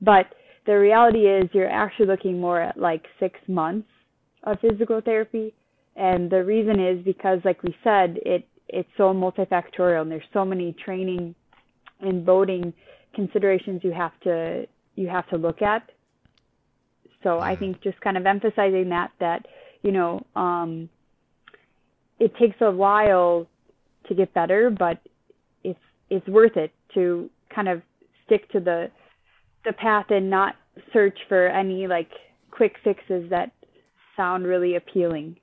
[SPEAKER 2] But the reality is you're actually looking more at like six months of physical therapy. And the reason is because like we said, it it's so multifactorial and there's so many training and voting considerations you have to you have to look at. So I mm-hmm. think just kind of emphasizing that that, you know, um it takes a while to get better, but it's it's worth it to kind of stick to the the path and not search for any like quick fixes that sound really appealing.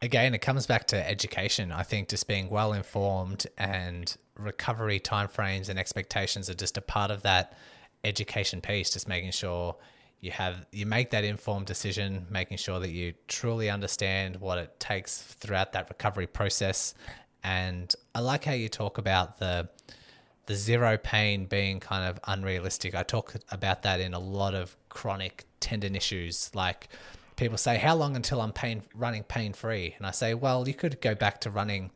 [SPEAKER 1] Again, it comes back to education. I think just being well informed and recovery timeframes and expectations are just a part of that education piece, just making sure you have you make that informed decision making sure that you truly understand what it takes throughout that recovery process. And i like how you talk about the the zero pain being kind of unrealistic. I talk about that in a lot of chronic tendon issues. Like people say how long until i'm pain running pain free and i say well you could go back to running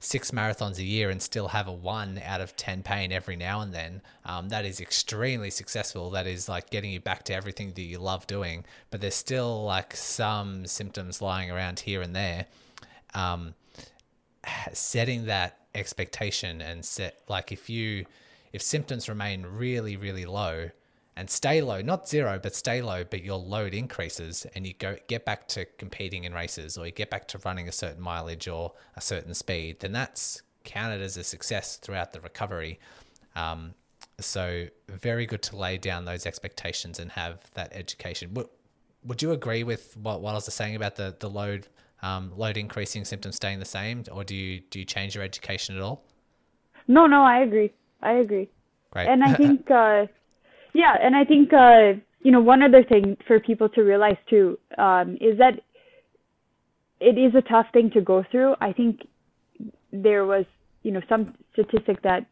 [SPEAKER 1] six marathons a year and still have a one out of 10 pain every now and then, um, that is extremely successful. That is like getting you back to everything that you love doing, but there's still like some symptoms lying around here and there. Um, setting that expectation and set, like if you, if symptoms remain really, really low, and stay low, not zero, but stay low, but your load increases and you go get back to competing in races or you get back to running a certain mileage or a certain speed, then that's counted as a success throughout the recovery. Um, so very good to lay down those expectations and have that education. Would, would you agree with what, what I was saying about the, the load um, load increasing symptoms staying the same, or do you do you change your education at all?
[SPEAKER 2] No, no, I agree. I agree.
[SPEAKER 1] Great.
[SPEAKER 2] And I [LAUGHS] think uh, yeah, and I think uh, you know one other thing for people to realize too um, is that it is a tough thing to go through. I think there was you know some statistic that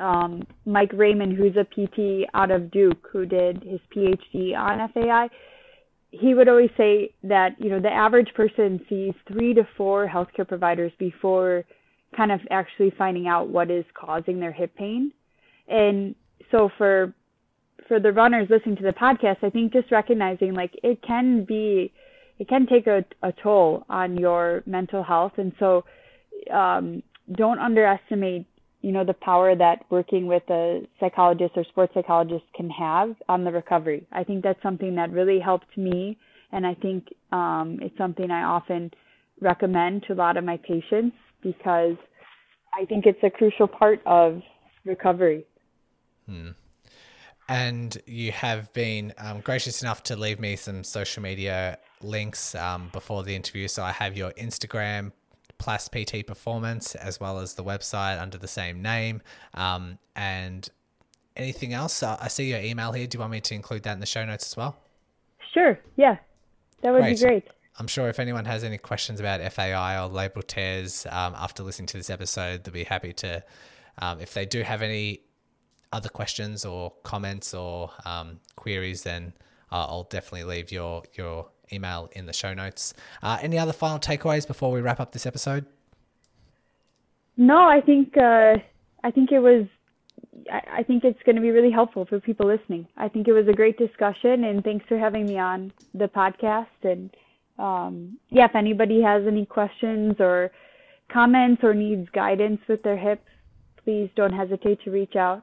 [SPEAKER 2] um, Mike Reiman, who's a PT out of Duke, who did his PhD on FAI, he would always say that you know the average person sees three to four healthcare providers before kind of actually finding out what is causing their hip pain. And so for for the runners listening to the podcast, I think just recognizing like it can be, it can take a, a toll on your mental health. And so, um, don't underestimate you know the power that working with a psychologist or sports psychologist can have on the recovery. I think that's something that really helped me, and I think um, it's something I often recommend to a lot of my patients because I think it's a crucial part of recovery.
[SPEAKER 1] Hmm. And you have been um, gracious enough to leave me some social media links um, before the interview. So I have your Instagram, Plass PT Performance, as well as the website under the same name. Um, and anything else? Uh, I see your email here. Do you want me to include that in the show notes as well?
[SPEAKER 2] Sure. Yeah, that would great. be great.
[SPEAKER 1] I'm sure if anyone has any questions about FAI or labral tears um, after listening to this episode, they'll be happy to. Um, if they do have any other questions or comments or um, queries, then uh, I'll definitely leave your your email in the show notes. Uh, any other final takeaways before we wrap up this episode?
[SPEAKER 2] No, I think uh, I think it was. I, think it's going to be really helpful for people listening. I think it was a great discussion, and thanks for having me on the podcast. And um, yeah, if anybody has any questions or comments or needs guidance with their hips, please don't hesitate to reach out.